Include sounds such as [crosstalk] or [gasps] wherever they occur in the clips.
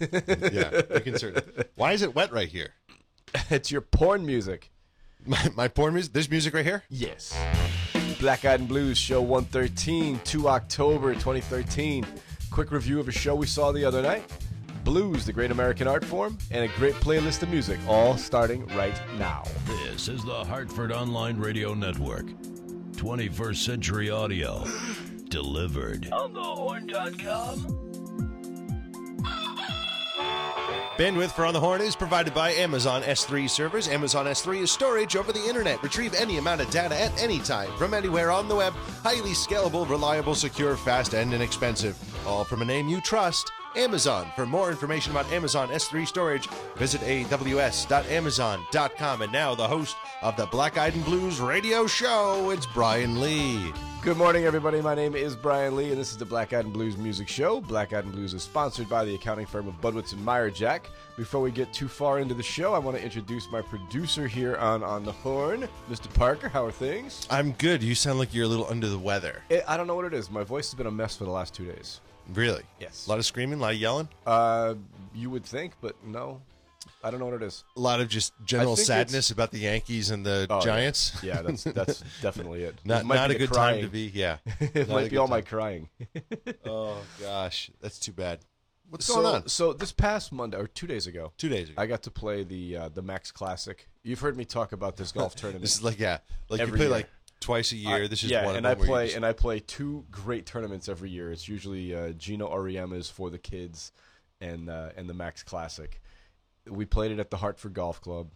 [laughs] yeah, you can certainly. Why is it wet right here? [laughs] it's your porn music. My, my porn music. This music right here. Yes. Black Eyed and Blues Show 113, 2 October 2013. Quick review of a show we saw the other night. Blues, the great American art form, and a great playlist of music, all starting right now. This is the Hartford Online Radio Network. 21st Century Audio. [gasps] Delivered. On the Bandwidth for On the Horn is provided by Amazon S3 servers. Amazon S3 is storage over the internet. Retrieve any amount of data at any time from anywhere on the web. Highly scalable, reliable, secure, fast, and inexpensive. All from a name you trust. Amazon. For more information about Amazon S3 storage, visit aws.amazon.com. And now, the host of the Black Eyed and Blues radio show, it's Brian Lee. Good morning, everybody. My name is Brian Lee, and this is the Black Eyed and Blues Music Show. Black Eyed and Blues is sponsored by the accounting firm of Budwitz and Meyer Jack. Before we get too far into the show, I want to introduce my producer here on On the Horn, Mr. Parker. How are things? I'm good. You sound like you're a little under the weather. It, I don't know what it is. My voice has been a mess for the last two days. Really? Yes. A lot of screaming, a lot of yelling, Uh, you would think, but no. I don't know what it is. a lot of just general sadness about the Yankees and the Oh. Giants. Yeah, that's that's [laughs] definitely it. Not, It not a good crying. time to be. Yeah. [laughs] it Not might be all my crying. [laughs] Oh gosh, that's too bad. What's so, going on? So this past Monday or two days ago, Two days ago. I got to play the uh, the Max Classic. You've heard me talk about this golf tournament. this is like yeah, like you play year. like twice a year. I- this is yeah, one and of I play just- and I play two great tournaments every year. It's usually uh, Gino Auriema's for the kids, and uh, and the Max Classic. We played it at the Hartford Golf Club.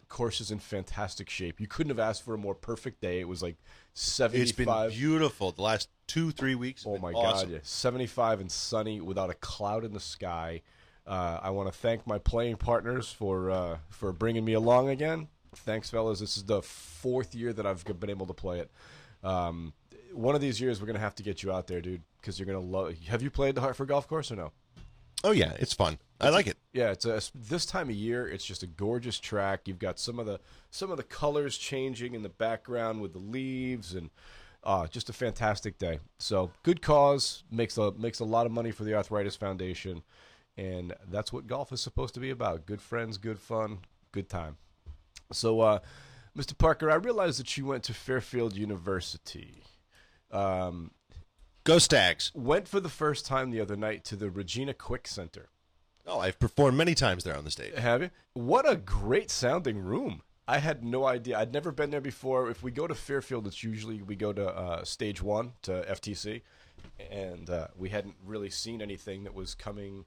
The course is in fantastic shape. You couldn't have asked for a more perfect day. It was like it's been five. beautiful the last two three weeks. have Oh been my awesome. god, yeah. 75 and sunny without a cloud in the sky. Uh, I want to thank my playing partners for uh, for bringing me along again. Thanks, fellas. This is the fourth year that I've been able to play it. Um, one of these years, we're gonna have to get you out there, dude, because you're gonna love. Have you played the Hartford Golf Course or no? Oh yeah, it's fun. I like it. Yeah, it's a, this time of year. It's just a gorgeous track. You've got some of the some of the colors changing in the background with the leaves, and uh, just a fantastic day. So good cause makes a makes a lot of money for the Arthritis Foundation, and that's what golf is supposed to be about. Good friends, good fun, good time. So, uh, Mr. Parker, I realize that you went to Fairfield University. Um, Go Stags. went for the first time the other night to the Regina Quick Center. Oh, I've performed many times there on the stage. Have you? What a great sounding room. I had no idea. I'd never been there before. If we go to Fairfield, it's usually we go to uh, stage one to FTC, and uh, we hadn't really seen anything that was coming.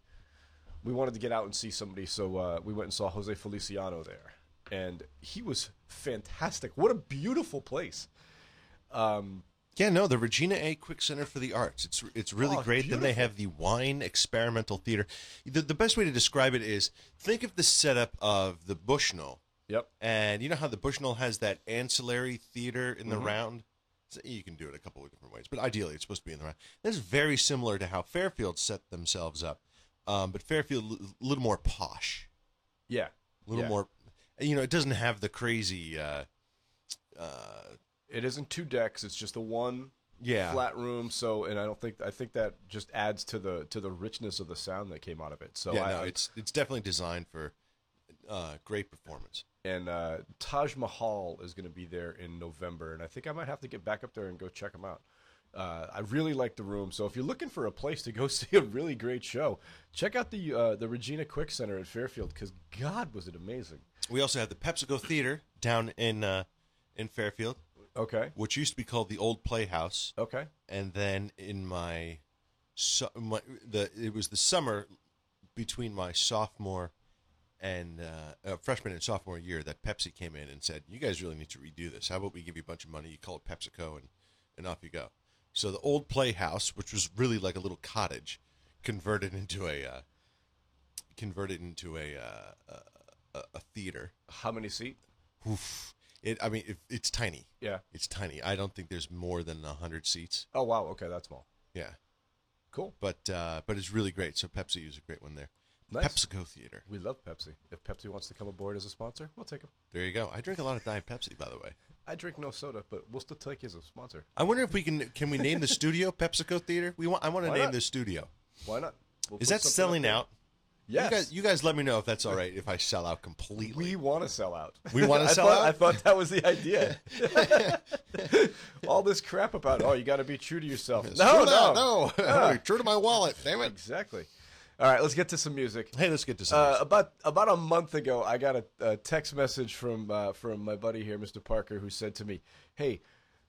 We wanted to get out and see somebody, so uh, we went and saw Jose Feliciano there, and he was fantastic. What a beautiful place. Um, Yeah, no, the Regina A. Quick Center for the Arts. It's it's really Oh, great. Then they have the Wine Experimental Theater. The, the best way to describe it is think of the setup of the Bushnell. Yep. And you know how the Bushnell has that ancillary theater in the Mm-hmm. round? So you can do it a couple of different ways, but ideally it's supposed to be in the round. That's very similar to how Fairfield set themselves up. Um, but Fairfield a little more posh, Yeah. a little Yeah. more. You know, it doesn't have the crazy. Uh, uh, It isn't two decks. It's just the one yeah, flat room. So, and I don't think I think that just adds to the to the richness of the sound that came out of it. So, yeah. I, no, it's it's definitely designed for uh, great performance. and uh, Taj Mahal is going to be there in November, and I think I might have to get back up there and go check them out. Uh, I really like the room, so if you're looking for a place to go [laughs] see a really great show, check out the uh, the Regina Quick Center in Fairfield because God was it amazing. We also have the PepsiCo Theater down in uh, in Fairfield, Okay, which used to be called the Old Playhouse, okay, and then in my, so, my the it was the summer between my sophomore and uh, uh, freshman and sophomore year that Pepsi came in and said, "You guys really need to redo this. How about we give you a bunch of money? You call it PepsiCo, and and off you go." So the Old Playhouse, which was really like a little cottage, converted into a uh, converted into a, uh, a a theater. how many seat? Oof. It, I mean, it, it's tiny. Yeah. It's tiny. I don't think there's more than hundred seats. Oh wow, okay, that's small. Yeah, Cool, but uh, but it's really great. So Pepsi is a great one there. Nice. PepsiCo Theater. we love Pepsi. If Pepsi wants to come aboard as a sponsor, we'll take them. There you go. I drink a lot of Diet Pepsi, by the way. I drink no soda, but we'll still take you as a sponsor. I wonder if we can can we name the studio PepsiCo Theater? We want. I want to Why name not? the studio. Why not? We'll Is that selling out? Yes. You guys, you guys, let me know if that's all right if I sell out completely. We want to sell out. We wanna [laughs] sell thought- out? I thought that was the idea. [laughs] All this crap about oh, you got to be true to yourself. No, no, [laughs] that, no. True to my wallet. Damn it. Exactly. All right, let's get to some music. Hey, let's get to some. Uh, music. about about a month ago, I got a, a text message from uh, from my buddy here, Mr. Parker, who said to me, "Hey,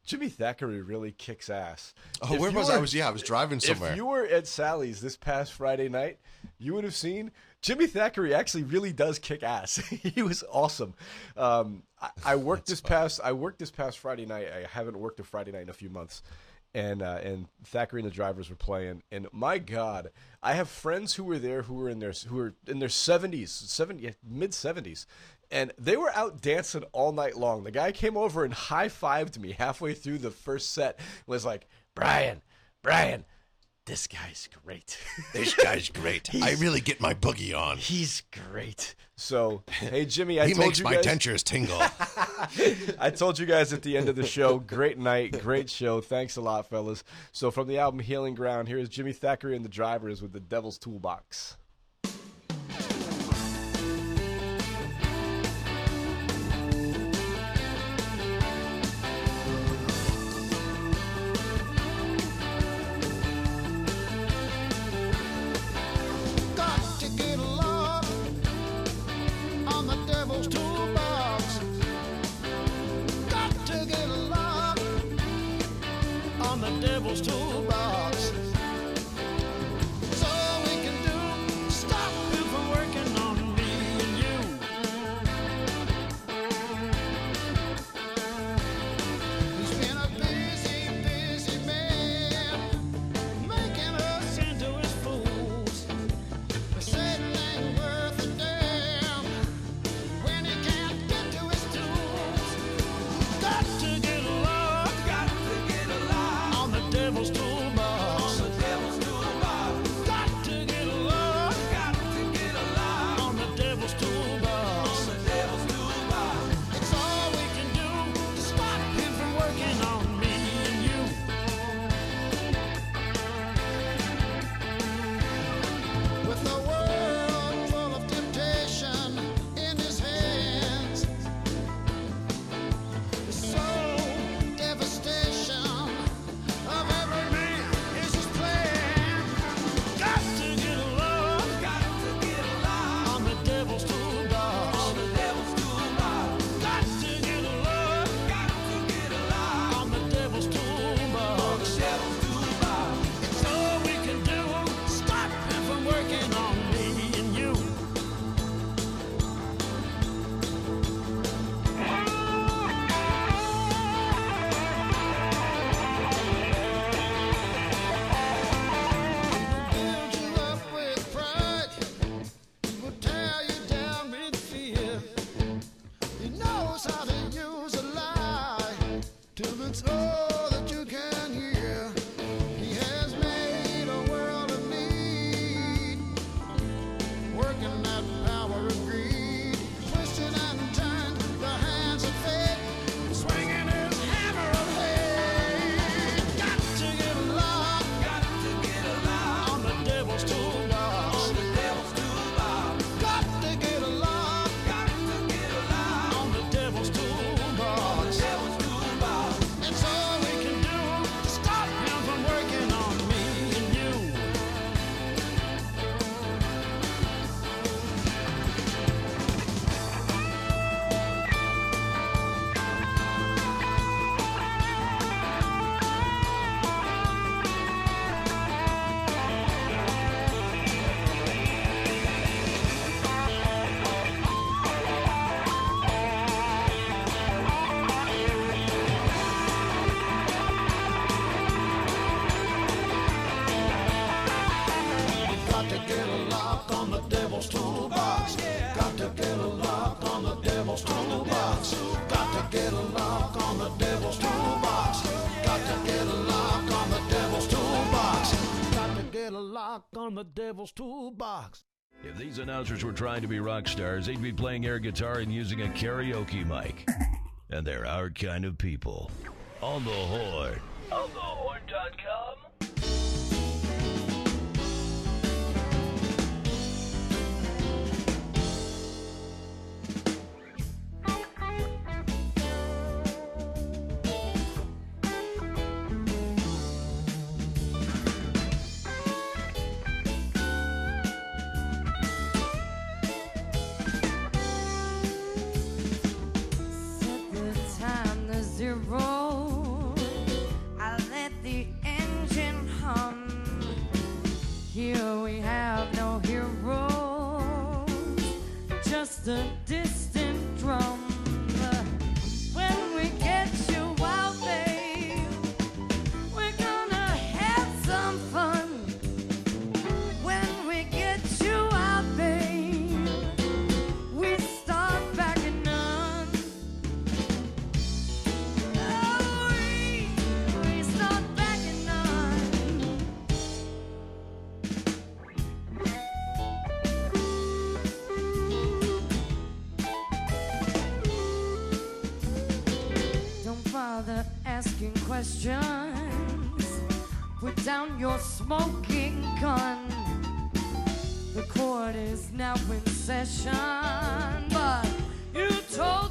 Jimmy Thackery really kicks ass." oh, If where was I? I was yeah, I was driving somewhere. If you were at Sally's this past Friday night, you would have seen Jimmy Thackery actually really does kick ass. [laughs] he was awesome. Um, I, I worked this past I worked this past Friday night. I haven't worked a Friday night in a few months. And uh, and Thackery and the drivers were playing, and my God, I have friends who were there who were in their who were in their seventies, seventy mid seventies, and they were out dancing all night long. The guy came over and high fived me halfway through the first set. Was like, Brian, Brian, this guy's great. [laughs] this guy's great. I really get my boogie on. He's great. So, hey Jimmy, I he told makes you my guys, dentures tingle. [laughs] I told you guys at the end of the show, great night, great show. Thanks a lot, fellas. So, from the album Healing Ground, here is Jimmy Thackery and the Drivers with the Devil's Toolbox. The devil's toolbox. If these announcers were trying to be rock stars, they'd be playing air guitar and using a karaoke mic. And they're our kind of people. On the horn. OnTheHorn.com. questions. Put down your smoking gun. The court is now in session, but you told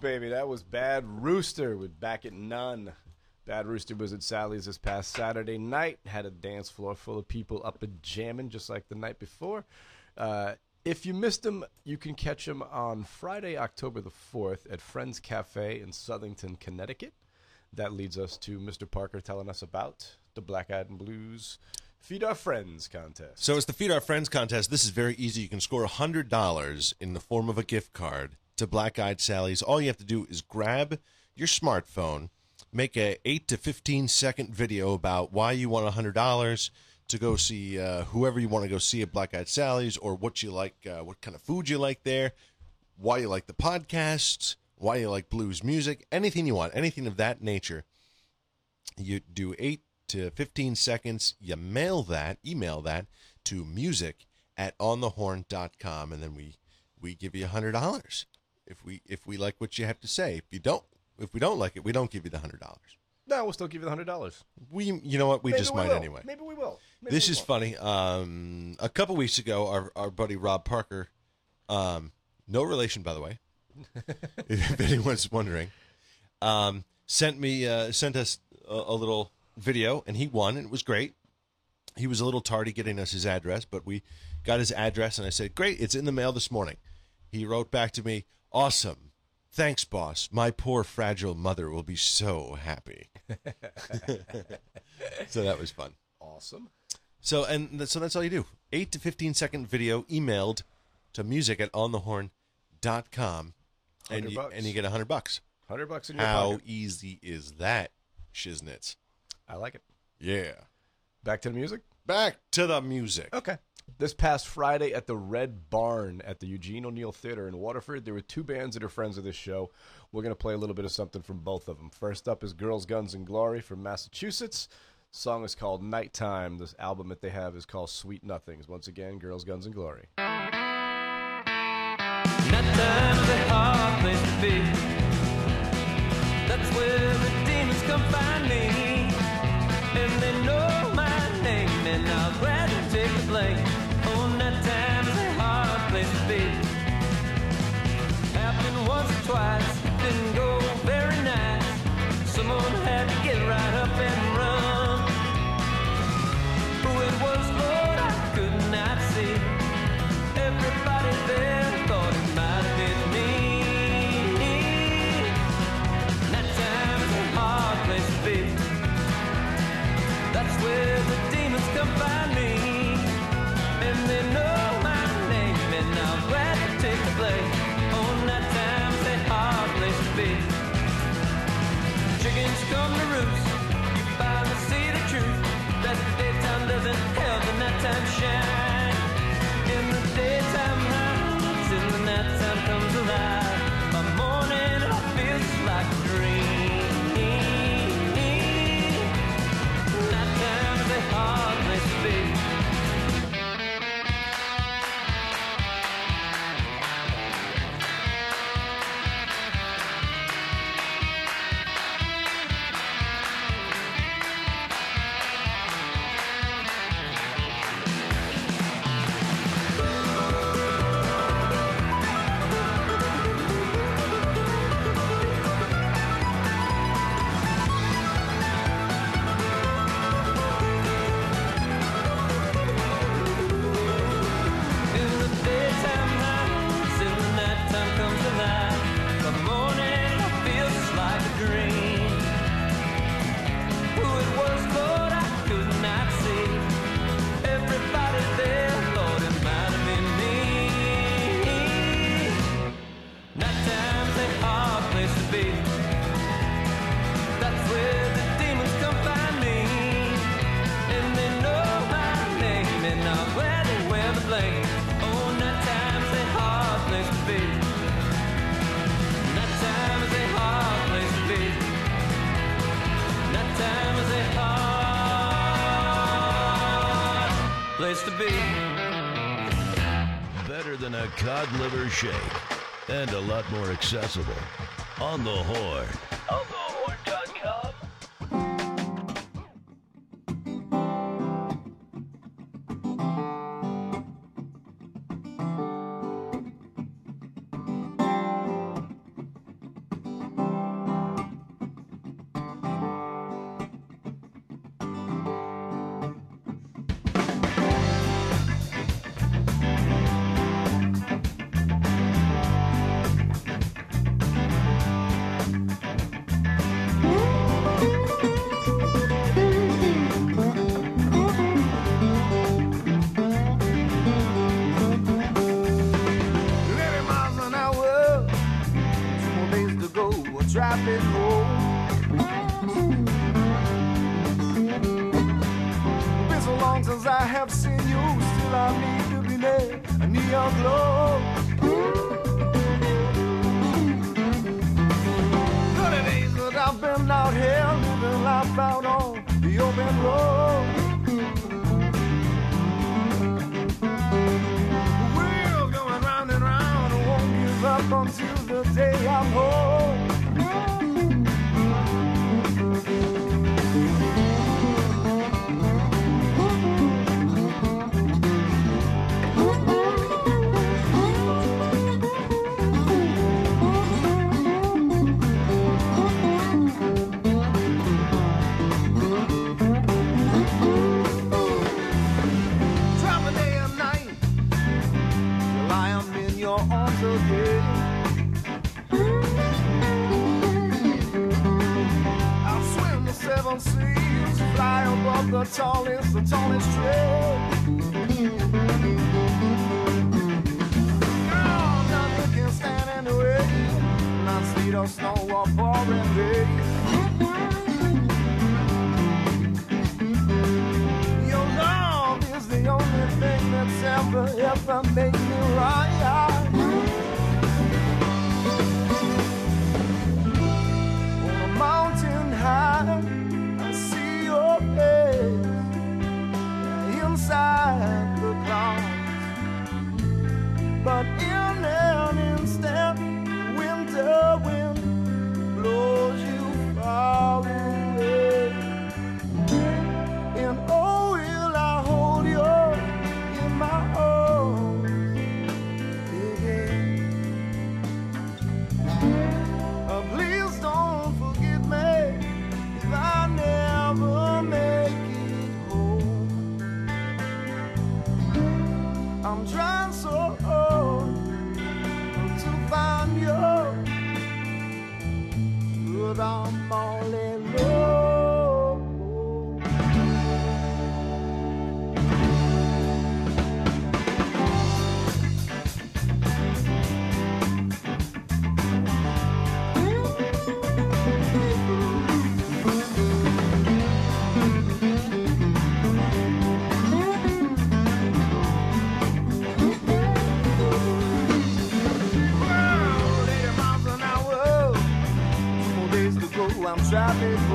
baby. That was Bad Rooster with Back at None. Bad Rooster was at Sally's this past Saturday night. Had a dance floor full of people up and jamming just like the night before. Uh, if you missed them, you can catch them on Friday, October the 4th at Friends Cafe in Southington, Connecticut. That leads us to Mr. Parker telling us about the Black Eyed and Blues Feed Our Friends contest. So it's the Feed Our Friends contest. This is very easy. You can score $100 in the form of a gift card to Black Eyed Sally's. All you have to do is grab your smartphone, make a 8 to 15 second video about why you want $100 to go see uh, whoever you want to go see at Black Eyed Sally's or what you like, uh, what kind of food you like there, why you like the podcasts, why you like blues music, anything you want, anything of that nature. You do 8 to 15 seconds. You mail that, email that to music at onthehorn.com, and then we we give you $100 if we if we like what you have to say. If you don't, if we don't like it, we don't give you the $100. no, we'll still give you the $100. We, you know what? We Maybe just we might will. anyway. Maybe we will. Maybe This we is won't. funny. Um, a couple weeks ago, our, our buddy Rob Parker, um, no relation, by the way, [laughs] if anyone's wondering, um, sent me uh, sent us a, a little video, and he won, and it was great. He was a little tardy getting us his address, but we got his address, and I said, "Great, it's in the mail this morning." He wrote back to me, "Awesome, thanks, boss. My poor fragile mother will be so happy." [laughs] so that was fun. Awesome. So and so that's all you do. Eight to fifteen second video emailed to music at onthehorn.com and 100 you, bucks. and you get a hundred bucks. 100 bucks in your How pocket. easy is that, shiznits? I like it. Yeah. Back to the music? Back to the music. Okay. This past Friday at the Red Barn at the Eugene O'Neill Theater in Waterford, there were two bands that are friends of this show. We're going to play a little bit of something from both of them. First up is Girls, Guns, and Glory from Massachusetts. The song is called Nighttime. This album that they have is called Sweet Nothings. Once again, Girls, Guns, and Glory. Be. That's where the demons come. cod liver shake, and a lot more accessible on the horn. baby.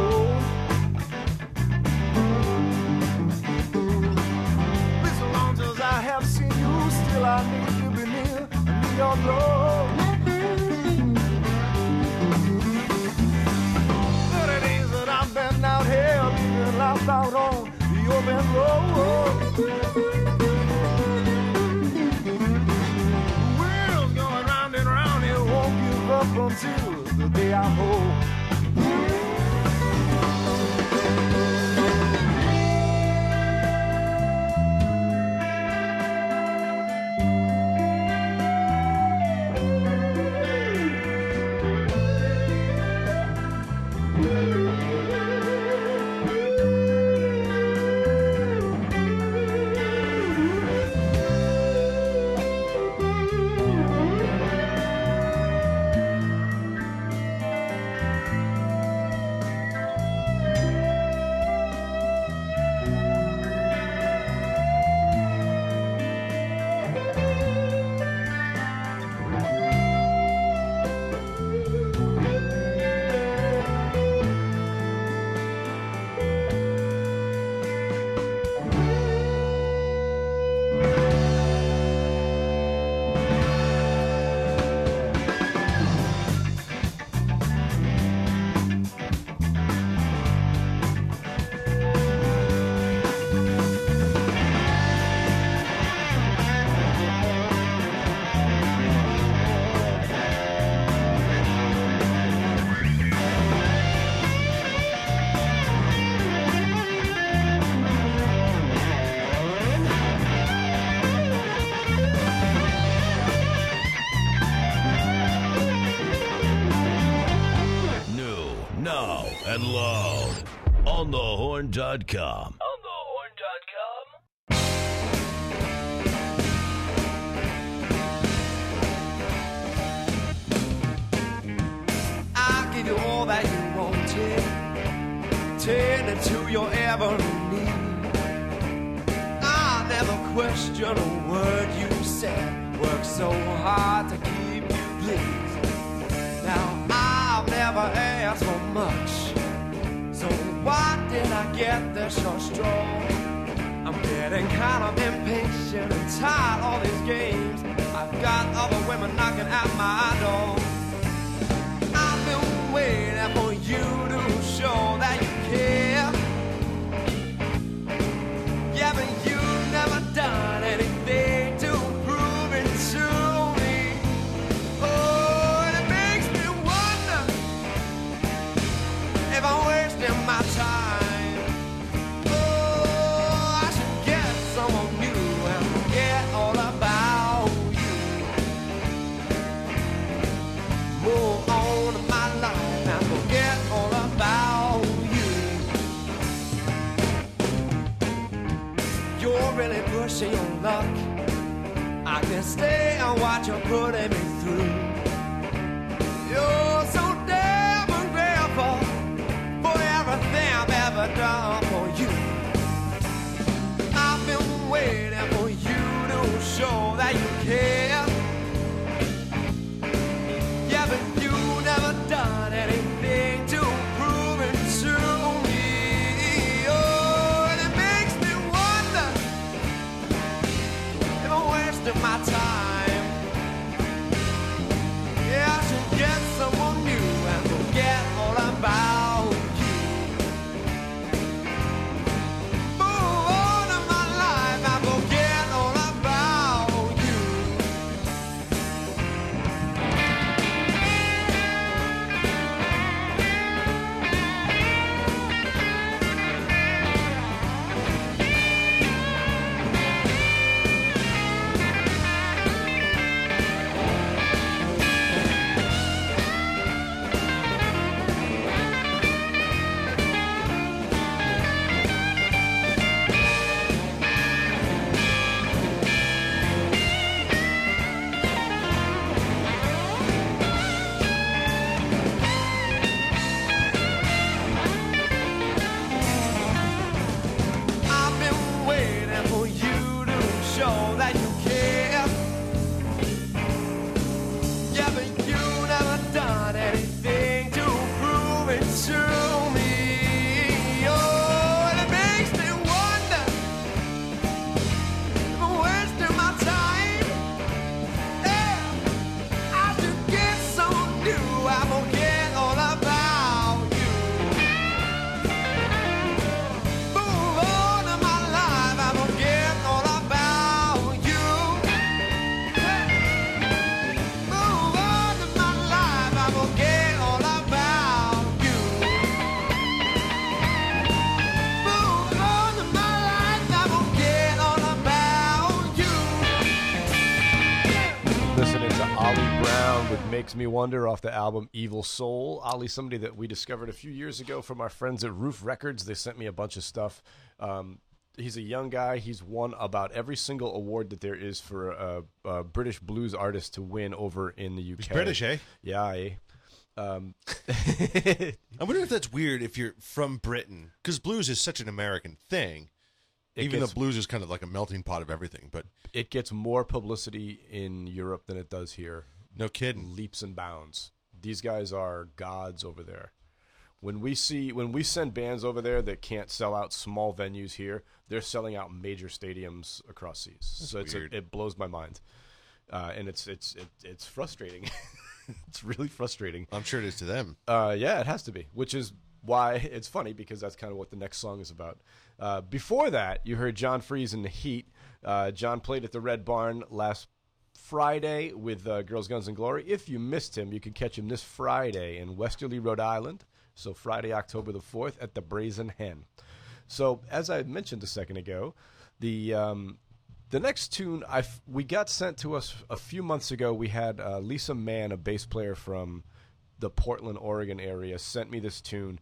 Dot com. really pushing your luck. I can stay and watch you putting me through. Makes Me Wonder off the album Evil Soul. Ali, somebody that we discovered a few years ago from our friends at Ruf Records. They sent me a bunch of stuff. Um, he's a young guy. He's won about every single award that there is for a, a British blues artist to win over in the UK. He's British, eh? Yeah, eh? Um, [laughs] [laughs] I wonder if that's weird if you're from Britain, because blues is such an American thing. Even gets- though blues is kind of like a melting pot of everything, but it gets more publicity in Europe than it does here. No kidding. leaps and bounds. These guys are gods over there. When we see when we send bands over there that can't sell out small venues here, they're selling out major stadiums across seas. so it's a, it blows my mind, uh, and it's it's it, it's frustrating. [laughs] it's really frustrating. I'm sure it is to them. Uh, yeah, it has to be, which is why it's funny because that's kind of what the next song is about. Uh, before that, you heard John Freeze in the Heat. Uh, John played at the Red Barn last Friday with uh, Girls, Guns, and Glory. If you missed him, you can catch him this Friday in Westerly, Rhode Island. So Friday, October the fourth, at the Brazen Hen. So as I mentioned a second ago, the um, the next tune I we got sent to us a few months ago. We had uh, Lisa Mann, a bass player from the Portland, Oregon area, sent me this tune,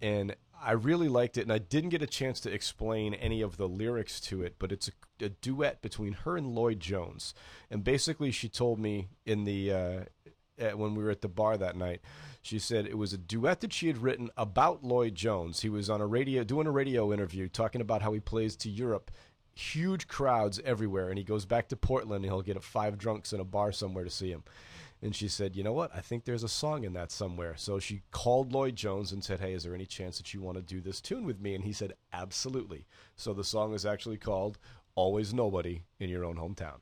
and I really liked it. And I didn't get a chance to explain any of the lyrics to it, but it's a, a duet between her and Lloyd Jones. And basically, she told me in the uh, at, when we were at the bar that night, she said it was a duet that she had written about Lloyd Jones. He was on a radio doing a radio interview talking about how he plays to Europe. Huge crowds everywhere, and he goes back to Portland and he'll get five drunks in a bar somewhere to see him. And she said, You know what? I think there's a song in that somewhere. So she called Lloyd Jones and said, Hey, is there any chance that you want to do this tune with me? And he said, Absolutely. So the song is actually called Always Nobody in Your Own Hometown.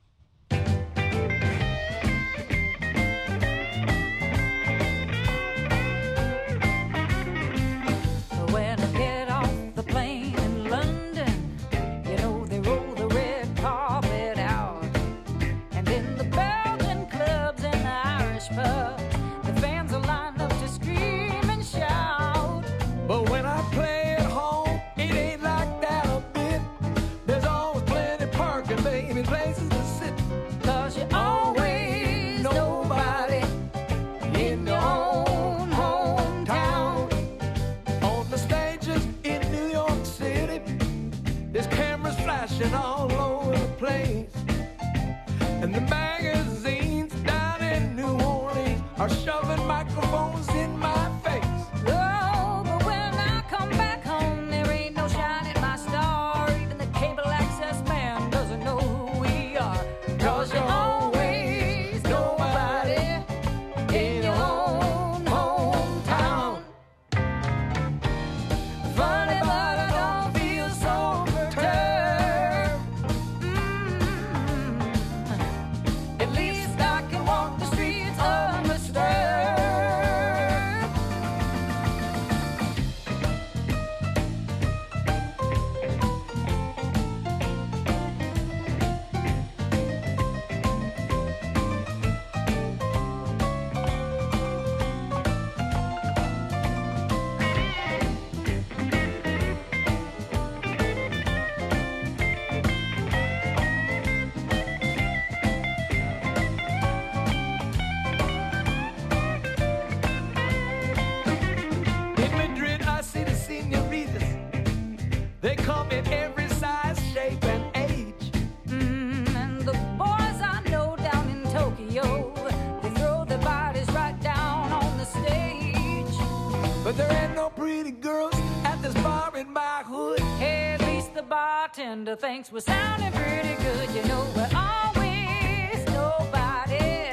thanks were sounding pretty good. You know, we're always nobody.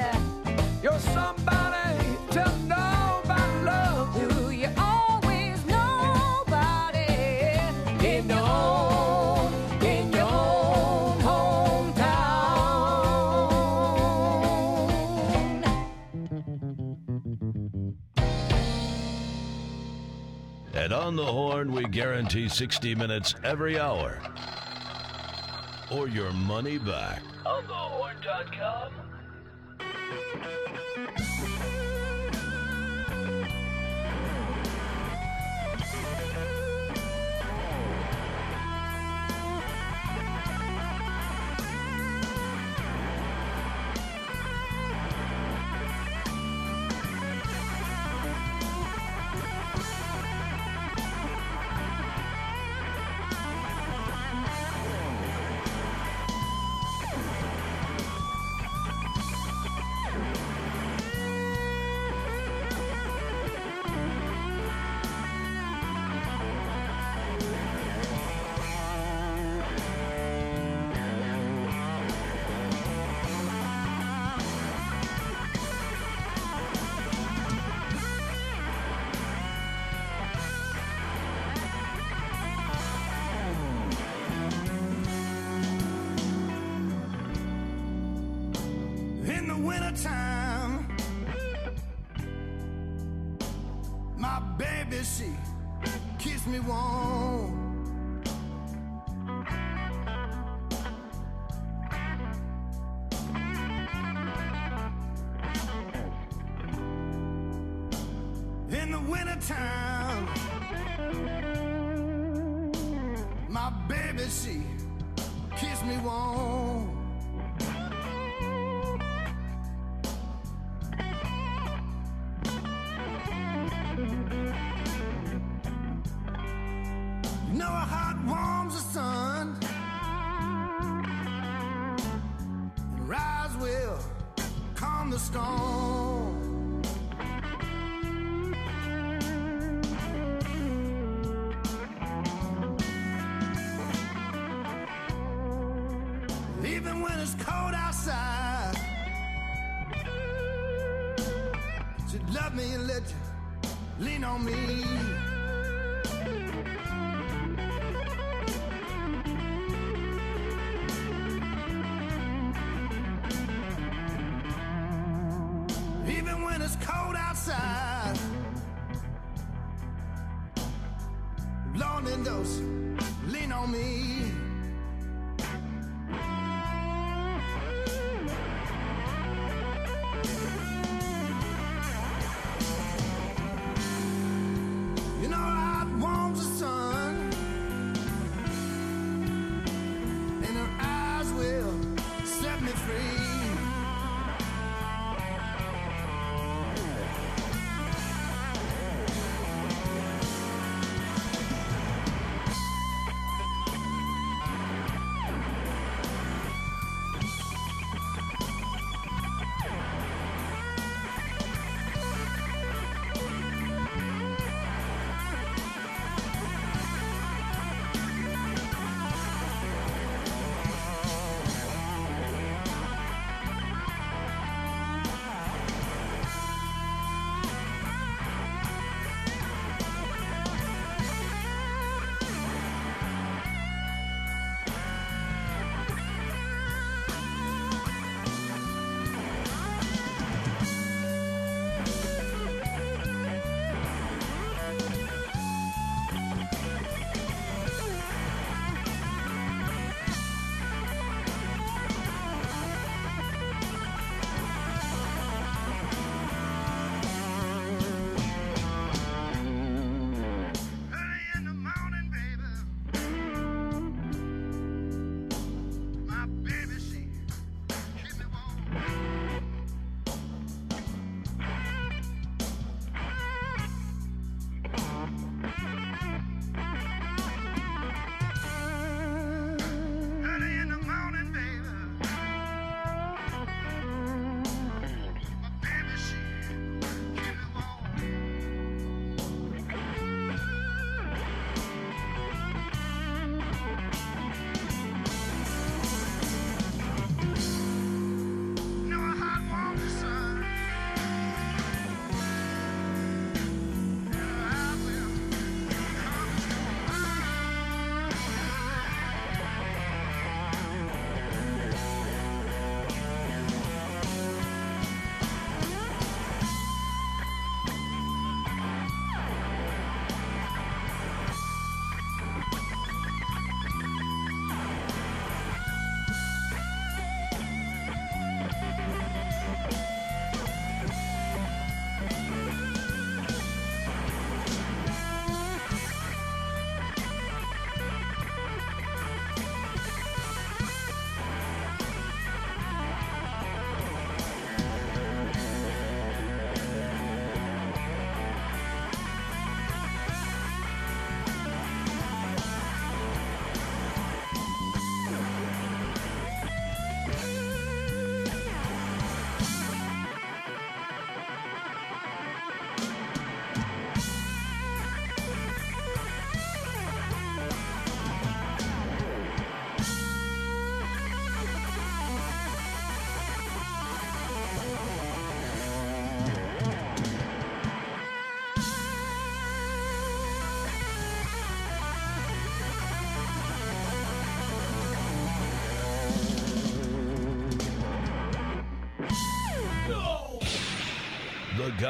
You're somebody to nobody loves you. You're always nobody in your own, in your own hometown. And on the horn, we guarantee 60 minutes every hour your money back. in the wintertime. My baby, she kissed me warm. lean on me. Even when it's cold outside, Blowing in those.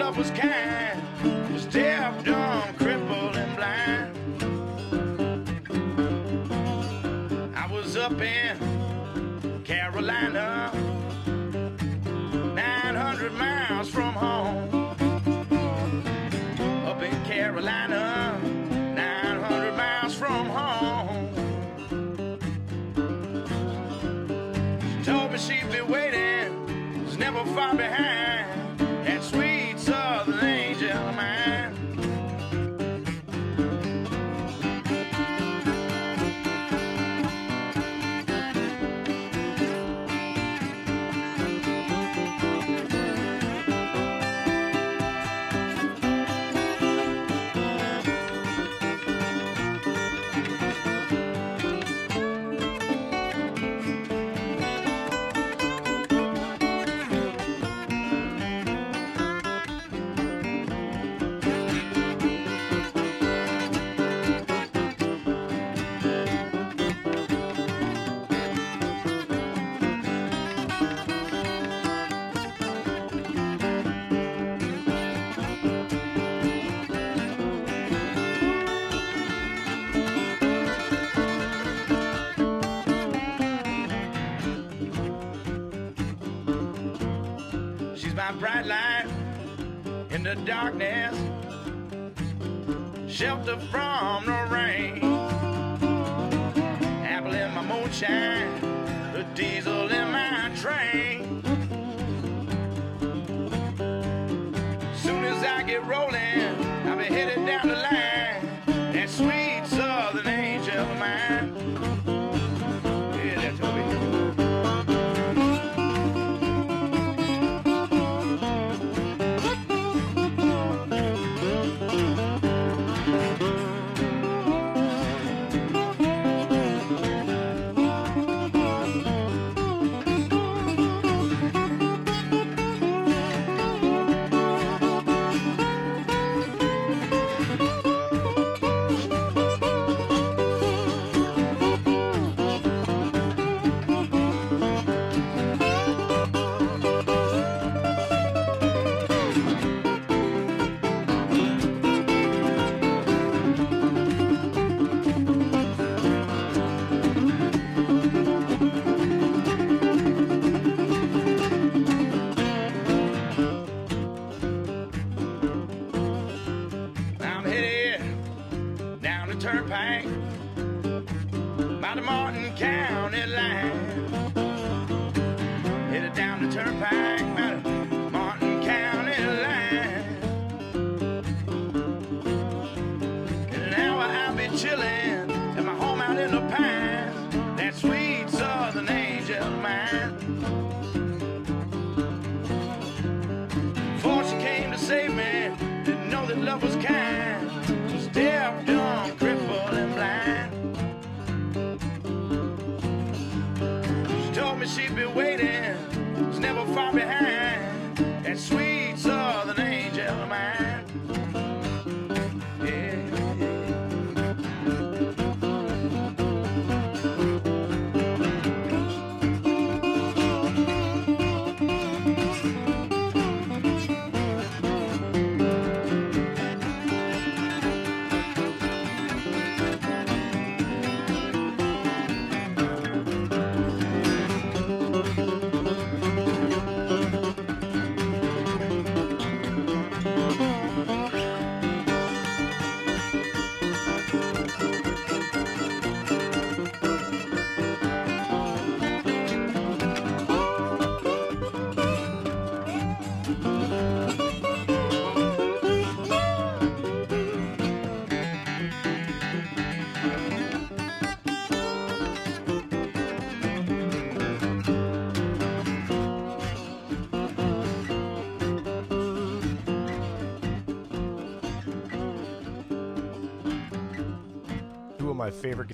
love was can.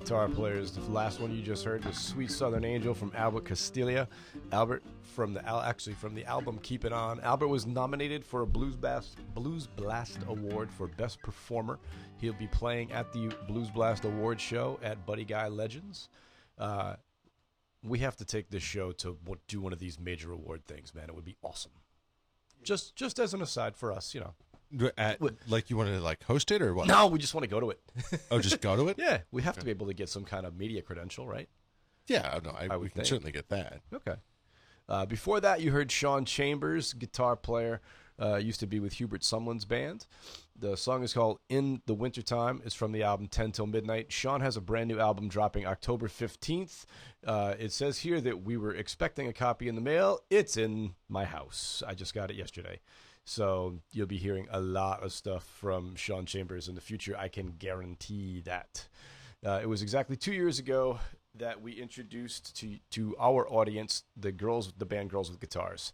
Guitar players. The last one you just heard was "Sweet Southern Angel" from Albert Castiglia. Albert from the al- actually from the album "Keep It On." Albert was nominated for a Blues Blast Blues Blast Award for Best Performer. He'll be playing at the Blues Blast Award show at Buddy Guy Legends. Uh, we have to take this show to do one of these major award things, man. It would be awesome. Just just as an aside for us, you know. At, like you want to like host it or what? No, we just want to go to it. [laughs] Oh, just go to it. [laughs] yeah, we have to be able to get some kind of media credential, right? Yeah. No, I, I we can think. certainly get that. Okay. Uh, before that, you heard Sean Chambers, guitar player, uh, used to be with Hubert Sumlin's band. The song is called In the Wintertime. It's from the album 10 Till Midnight. Sean has a brand new album dropping October 15th. Uh, it says here that we were expecting a copy in the mail. It's in my house. I just got it yesterday. So you'll be hearing a lot of stuff from Sean Chambers in the future. I can guarantee that. Uh, it was exactly two years ago that we introduced to to our audience the girls, the band Girls with Guitars.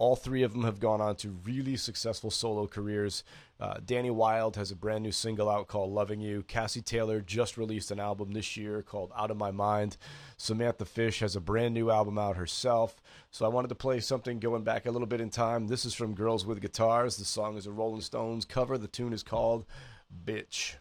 All three of them have gone on to really successful solo careers. Uh, Dani Wilde has a brand new single out called Loving You. Cassie Taylor just released an album this year called Out of My Mind. Samantha Fish has a brand new album out herself. So I wanted to play something going back a little bit in time. This is from Girls with Guitars. The song is a Rolling Stones cover. The tune is called Bitch.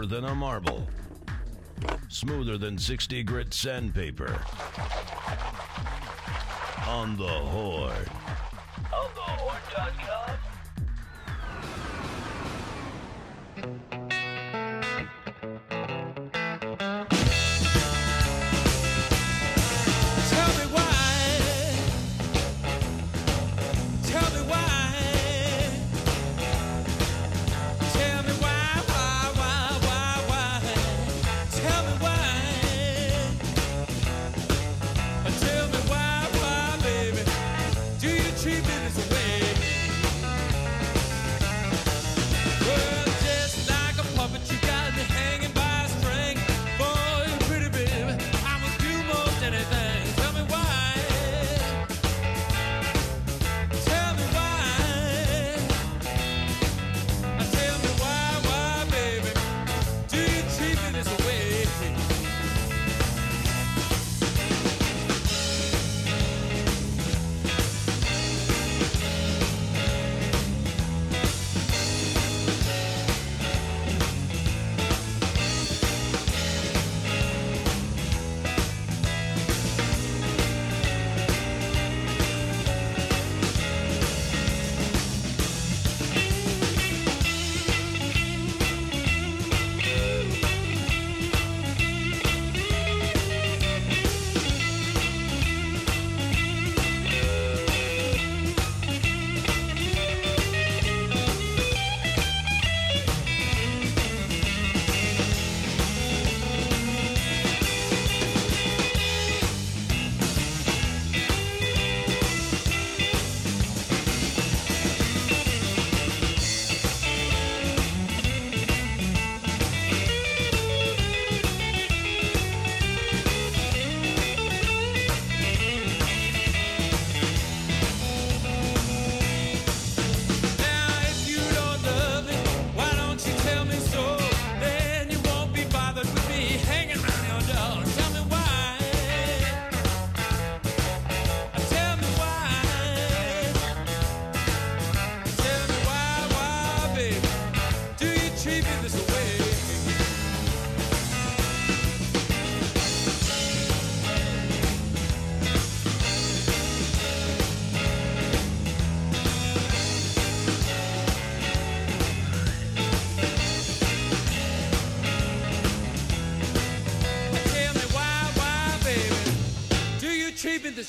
tougher than a marble, smoother than 60 grit sandpaper. On the Horde.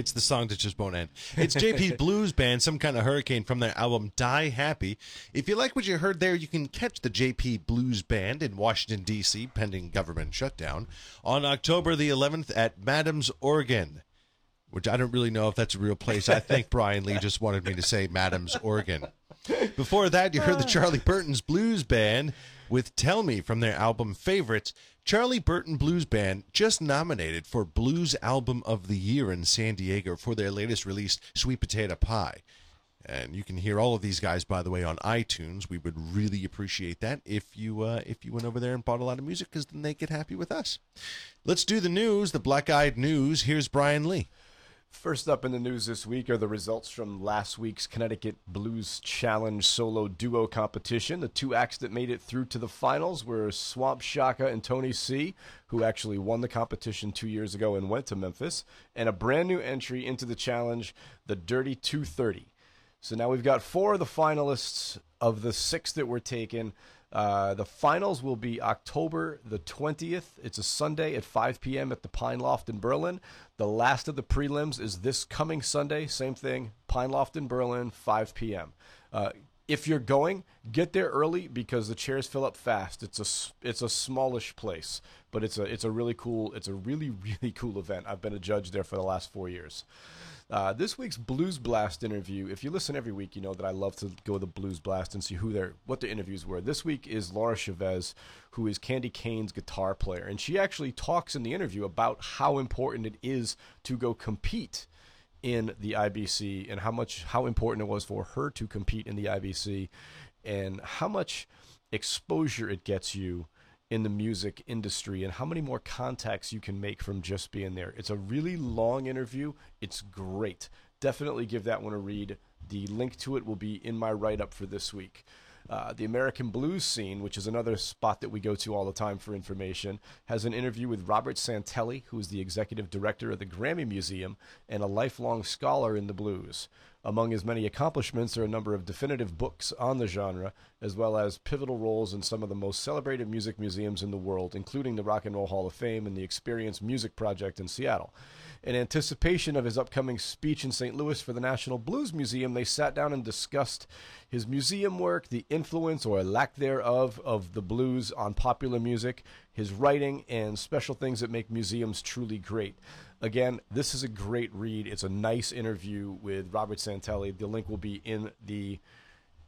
it's the song that just won't end. It's JP's [laughs] Blues Band, some kind of hurricane from their album Die Happy. If you like what you heard there, you can catch the JP Blues Band in Washington, D.C., pending government shutdown, on October the 11th at Madam's Organ, which I don't really know if that's a real place. I think [laughs] Brian Lee just wanted me to say Madam's Organ. Before that, you heard the [laughs] Charlie Burton's Blues Band with Tell Me from their album Favorites. Charlie Burton Blues Band just nominated for Blues Album of the Year in San Diego for their latest release, Sweet Potato Pie. And you can hear all of these guys, by the way, on iTunes. We would really appreciate that if you uh, if you went over there and bought a lot of music, because then they get happy with us. Let's do the news, the Black Eyed News. Here's Brian Lee. First up in the news this week are the results from last week's Connecticut Blues Challenge solo duo competition. The two acts that made it through to the finals were Swamp Shaka and Tony C, who actually won the competition two years ago and went to Memphis, and a brand new entry into the challenge, the Dirty 230. So now we've got four of the finalists of the six that were taken. Uh, the finals will be October the 20th. It's a Sunday at 5 p.m. at the Pine Loft in Berlin. The last of the prelims is this coming Sunday. Same thing, Pine Loft in Berlin, 5 p.m. Uh, if you're going, get there early because the chairs fill up fast. It's a it's a smallish place, but it's a it's a really cool it's a really [laughs] really cool event. I've been a judge there for the last four years. Uh, this week's Blues Blast interview. If you listen every week, you know that I love to go to the Blues Blast and see who their what the interviews were. This week is Laura Chavez, who is Candye Kane's guitar player, and she actually talks in the interview about how important it is to go compete in the IBC and how much how important it was for her to compete in the IBC and how much exposure it gets you in the music industry and how many more contacts you can make from just being there. It's a really long interview. It's great. Definitely give that one a read. The link to it will be in my write up for this week. Uh, the American blues scene, which is another spot that we go to all the time for information, has an interview with Robert Santelli, who is the executive director of the Grammy Museum and a lifelong scholar in the blues. Among his many accomplishments are a number of definitive books on the genre, as well as pivotal roles in some of the most celebrated music museums in the world, including the Rock and Roll Hall of Fame and the Experience Music Project in Seattle. In anticipation of his upcoming speech in St. Louis for the National Blues Museum, they sat down and discussed his museum work, the influence or lack thereof of the blues on popular music, his writing, and special things that make museums truly great. Again, this is a great read. It's a nice interview with Robert Santelli. The link will be in the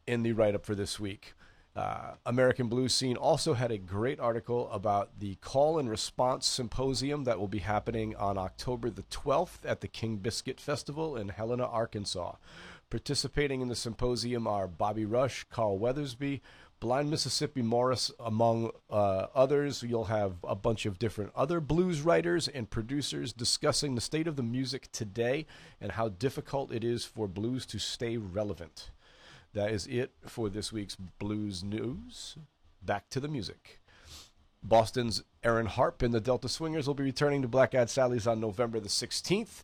in the write up for this week. Uh, American Blues Scene also had a great article about the call and response symposium that will be happening on October the 12th at the King Biscuit Festival in Helena, Arkansas. Participating in the symposium are Bobby Rush, Carl Weathersby, Blind Mississippi Morris, among uh, others. You'll have a bunch of different other blues writers and producers discussing the state of the music today and how difficult it is for blues to stay relevant. That is it for this week's blues news. Back to the music. Boston's Erin Harpe and the Delta Swingers will be returning to Black Eyed Sally's on November the 16th.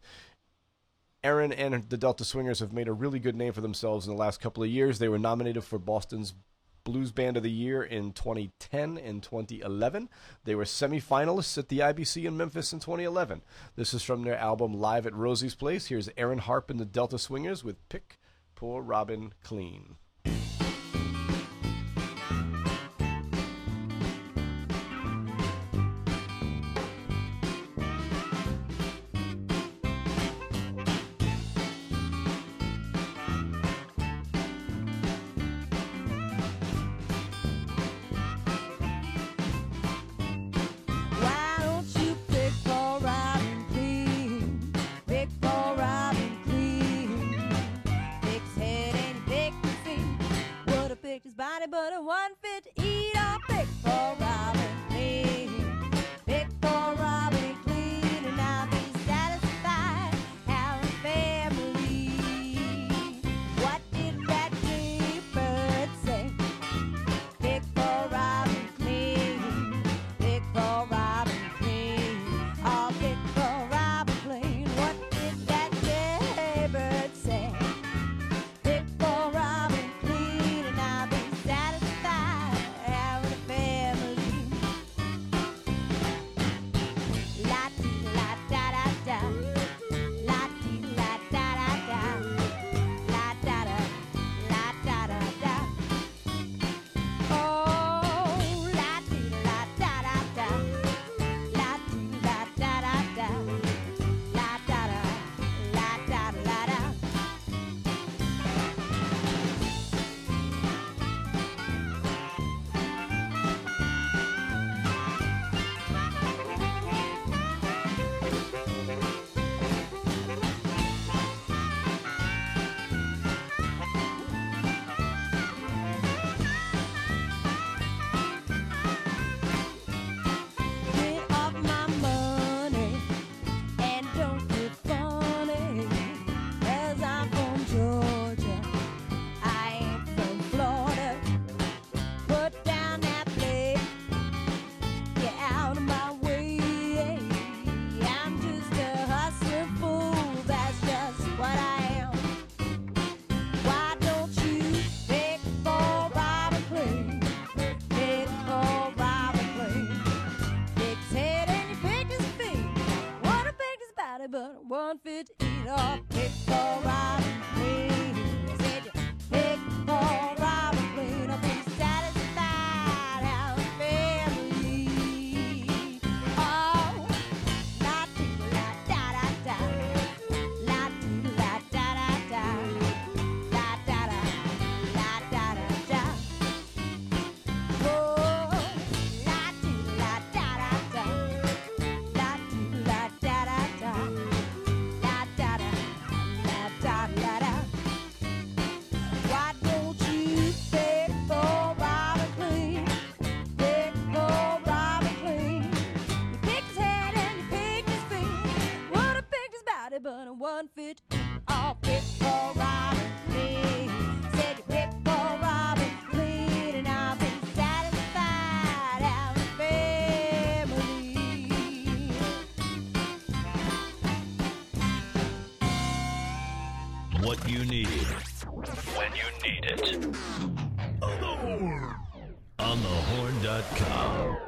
Erin and the Delta Swingers have made a really good name for themselves in the last couple of years. They were nominated for Boston's Blues Band of the Year in 2010 and 2011. They were semifinalists at the IBC in Memphis in 2011. This is from their album Live at Rosie's Place. Here's Erin Harpe and the Delta Swingers with Pick poor Robin clean. What you need. When you need it. On thehorn.com.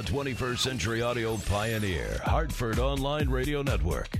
A 21st century audio pioneer, Hartford Online Radio Network.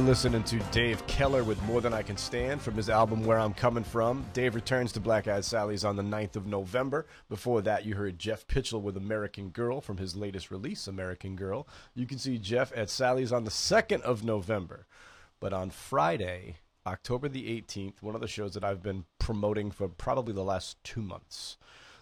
You're listening to Dave Keller with More Than I Can Stand from his album Where I'm Coming From. Dave returns to Black Eyed Sally's on the 9th of November. Before that, you heard Jeff Pitchell with American Girl from his latest release, American Girl. You can see Jeff at Sally's on the 2nd of November. But on Friday, October the 18th, one of the shows that I've been promoting for probably the last two months.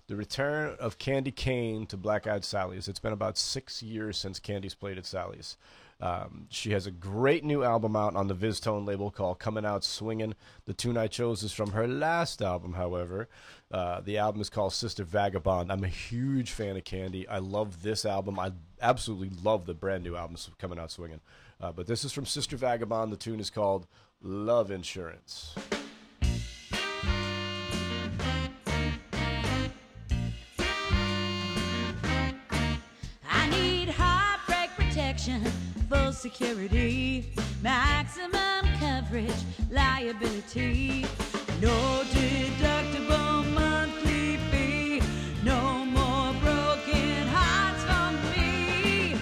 The return of Candye Kane to Black Eyed Sally's. It's been about six years since Candye's played at Sally's. Um, she has a great new album out on the VizzTone label called Coming Out Swinging. The tune I chose is from her last album, however. Uh, the album is called Sister Vagabond. I'm a huge fan of Candye. I love this album. I absolutely love the brand new albums coming out swinging. Uh, but this is from Sister Vagabond. The tune is called Love Insurance. Security, maximum coverage, liability, no deductible monthly fee, no more broken hearts from me.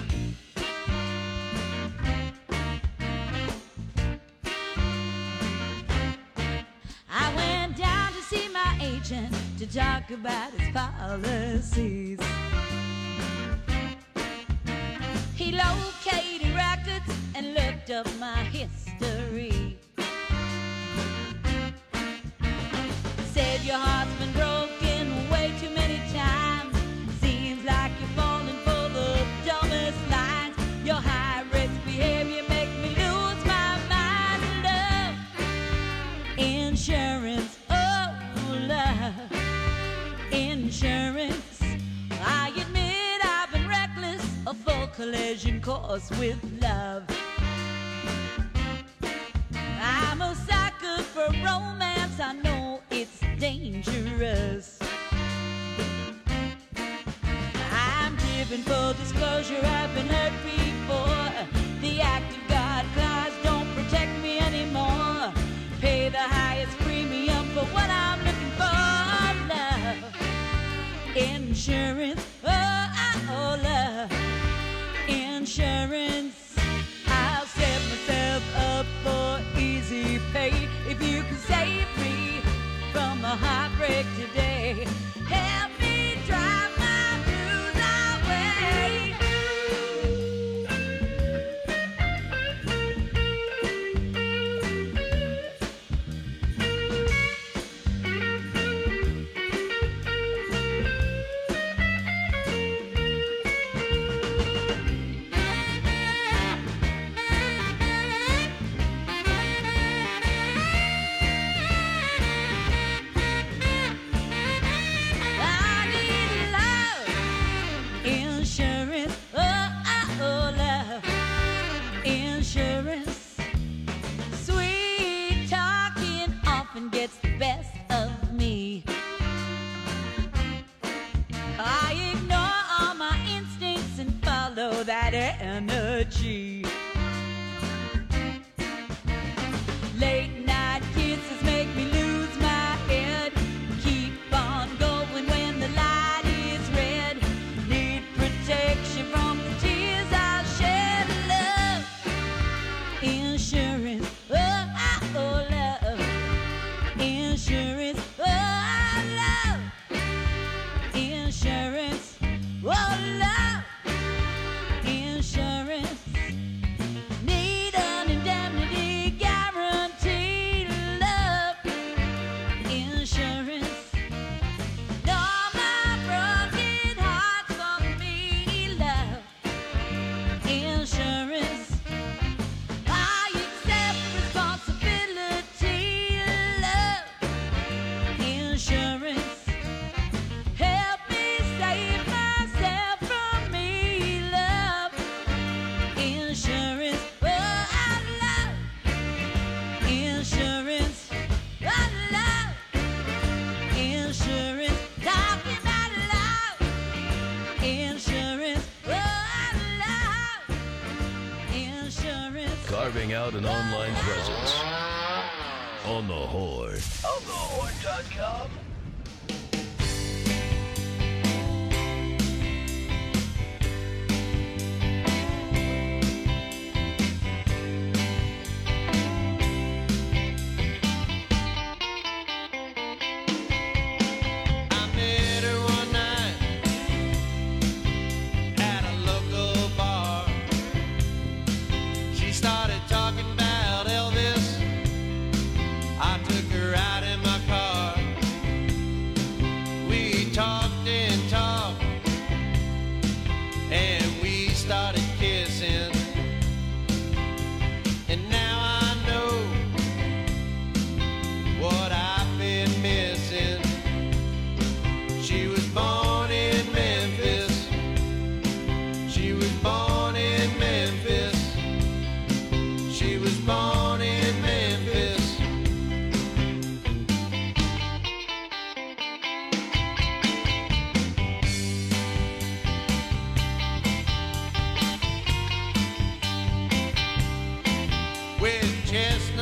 I went down to see my agent to talk about his policies. He located and looked up my history. Said your heart's been broken way too many times. Seems like you're falling for the dumbest lines. Your high risk behavior makes me lose my mind. Love insurance, oh love insurance. I admit I've been reckless, a full collision course with love. For romance, I know it's dangerous. I'm driven for disclosure, I've been hurt before. The act of God clause don't protect me anymore. Pay the highest premium for what I'm looking for. Love insurance. Oh, oh, love kiss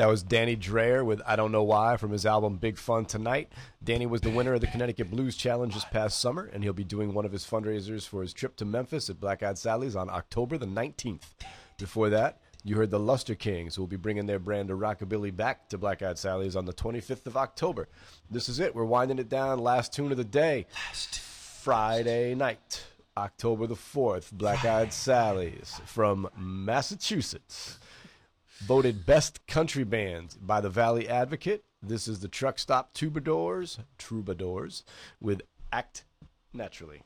That was Danny Dreyer with I Don't Know Why from his album Big Fun Tonight. Danny was the winner of the Connecticut Blues Challenge this past summer, and he'll be doing one of his fundraisers for his trip to Memphis at Black Eyed Sally's on October the 19th. Before that, you heard the Lustre Kings, who will be bringing their brand of rockabilly back to Black Eyed Sally's on the 25th of October. This is it. We're winding it down. Last tune of the day. Friday night, October the 4th, Black Eyed Sally's from Massachusetts voted best country band by the Valley Advocate. This is the Truck Stop Troubadours, Troubadours, with Act Naturally.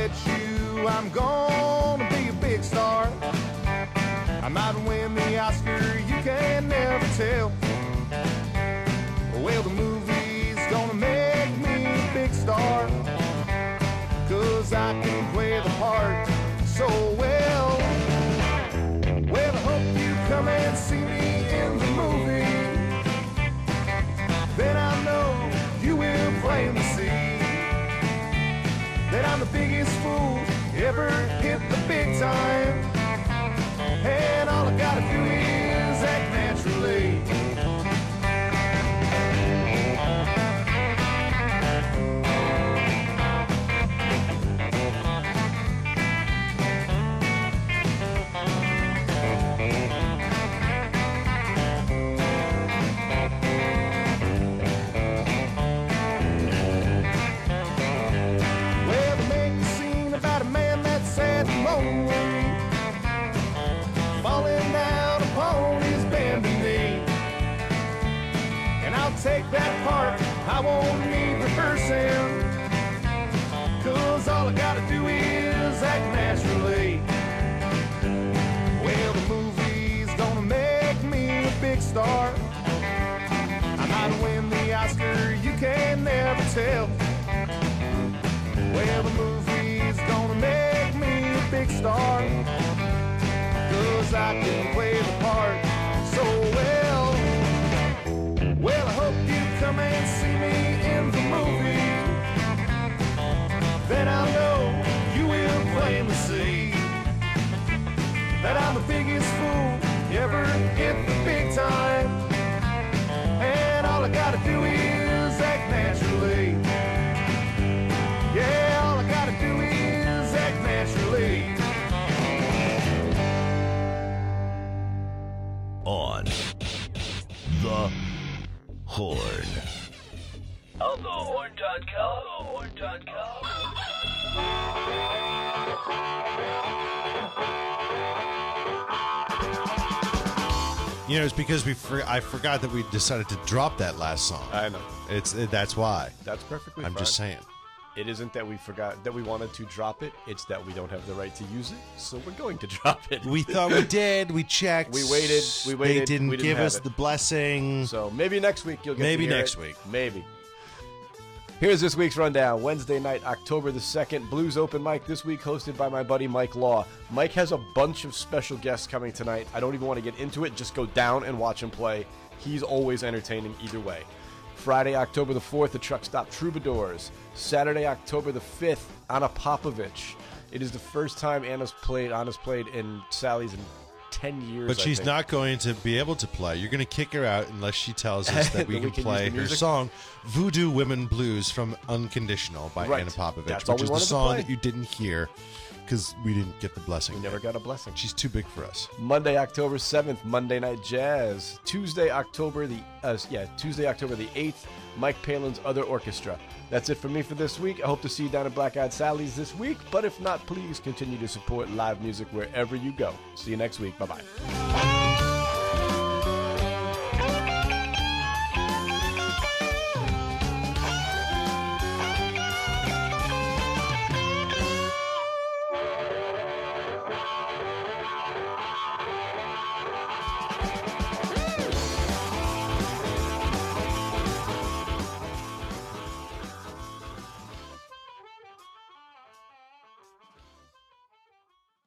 Bet you I'm gonna be a big star. I might win the Oscar, you can never tell. ever hit the big time. And all I gotta do is that part. I won't need rehearsing. Cause all I gotta do is act naturally. Well, the movie's gonna make me a big star. I might win the Oscar, you can never tell. Know, it's because we for, I forgot that we decided to drop that last song. I know. It's that's why. That's perfectly I'm fine. just saying. It isn't that we forgot that we wanted to drop it. It's that we don't have the right to use it, so we're going to [laughs] drop it. We thought we did. We checked. We waited, we They waited, didn't, we didn't give us it. the blessing. So maybe next week you'll get Maybe next it. week. Maybe. Here's this week's rundown. Wednesday night, October the 2nd, Blues Open Mic this week hosted by my buddy Mike Law. Mike has a bunch of special guests coming tonight. I don't even want to get into it. Just go down and watch him play. He's always entertaining either way. Friday, October the 4th, the Truck Stop Troubadours. Saturday, October the 5th, Ana Popovic. It is the first time Ana's played, Ana's played in Sally's in 10 years. but she's not going to be able to play. You're going to kick her out unless she tells us that [laughs] we can can play her song "Voodoo Women Blues" from "Unconditional" by Right. Ana Popovic, That's which is the song that you didn't hear because we didn't get the blessing. We never yet. got a blessing. She's too big for us. Monday, October 7th, Monday Night Jazz. Tuesday, October the uh, yeah, Tuesday, October the 8th, Mike Palin's Other Orchestra. That's it for me for this week. I hope to see you down at Black Eyed Sally's this week, but if not, please continue to support live music wherever you go. See you next week. Bye-bye.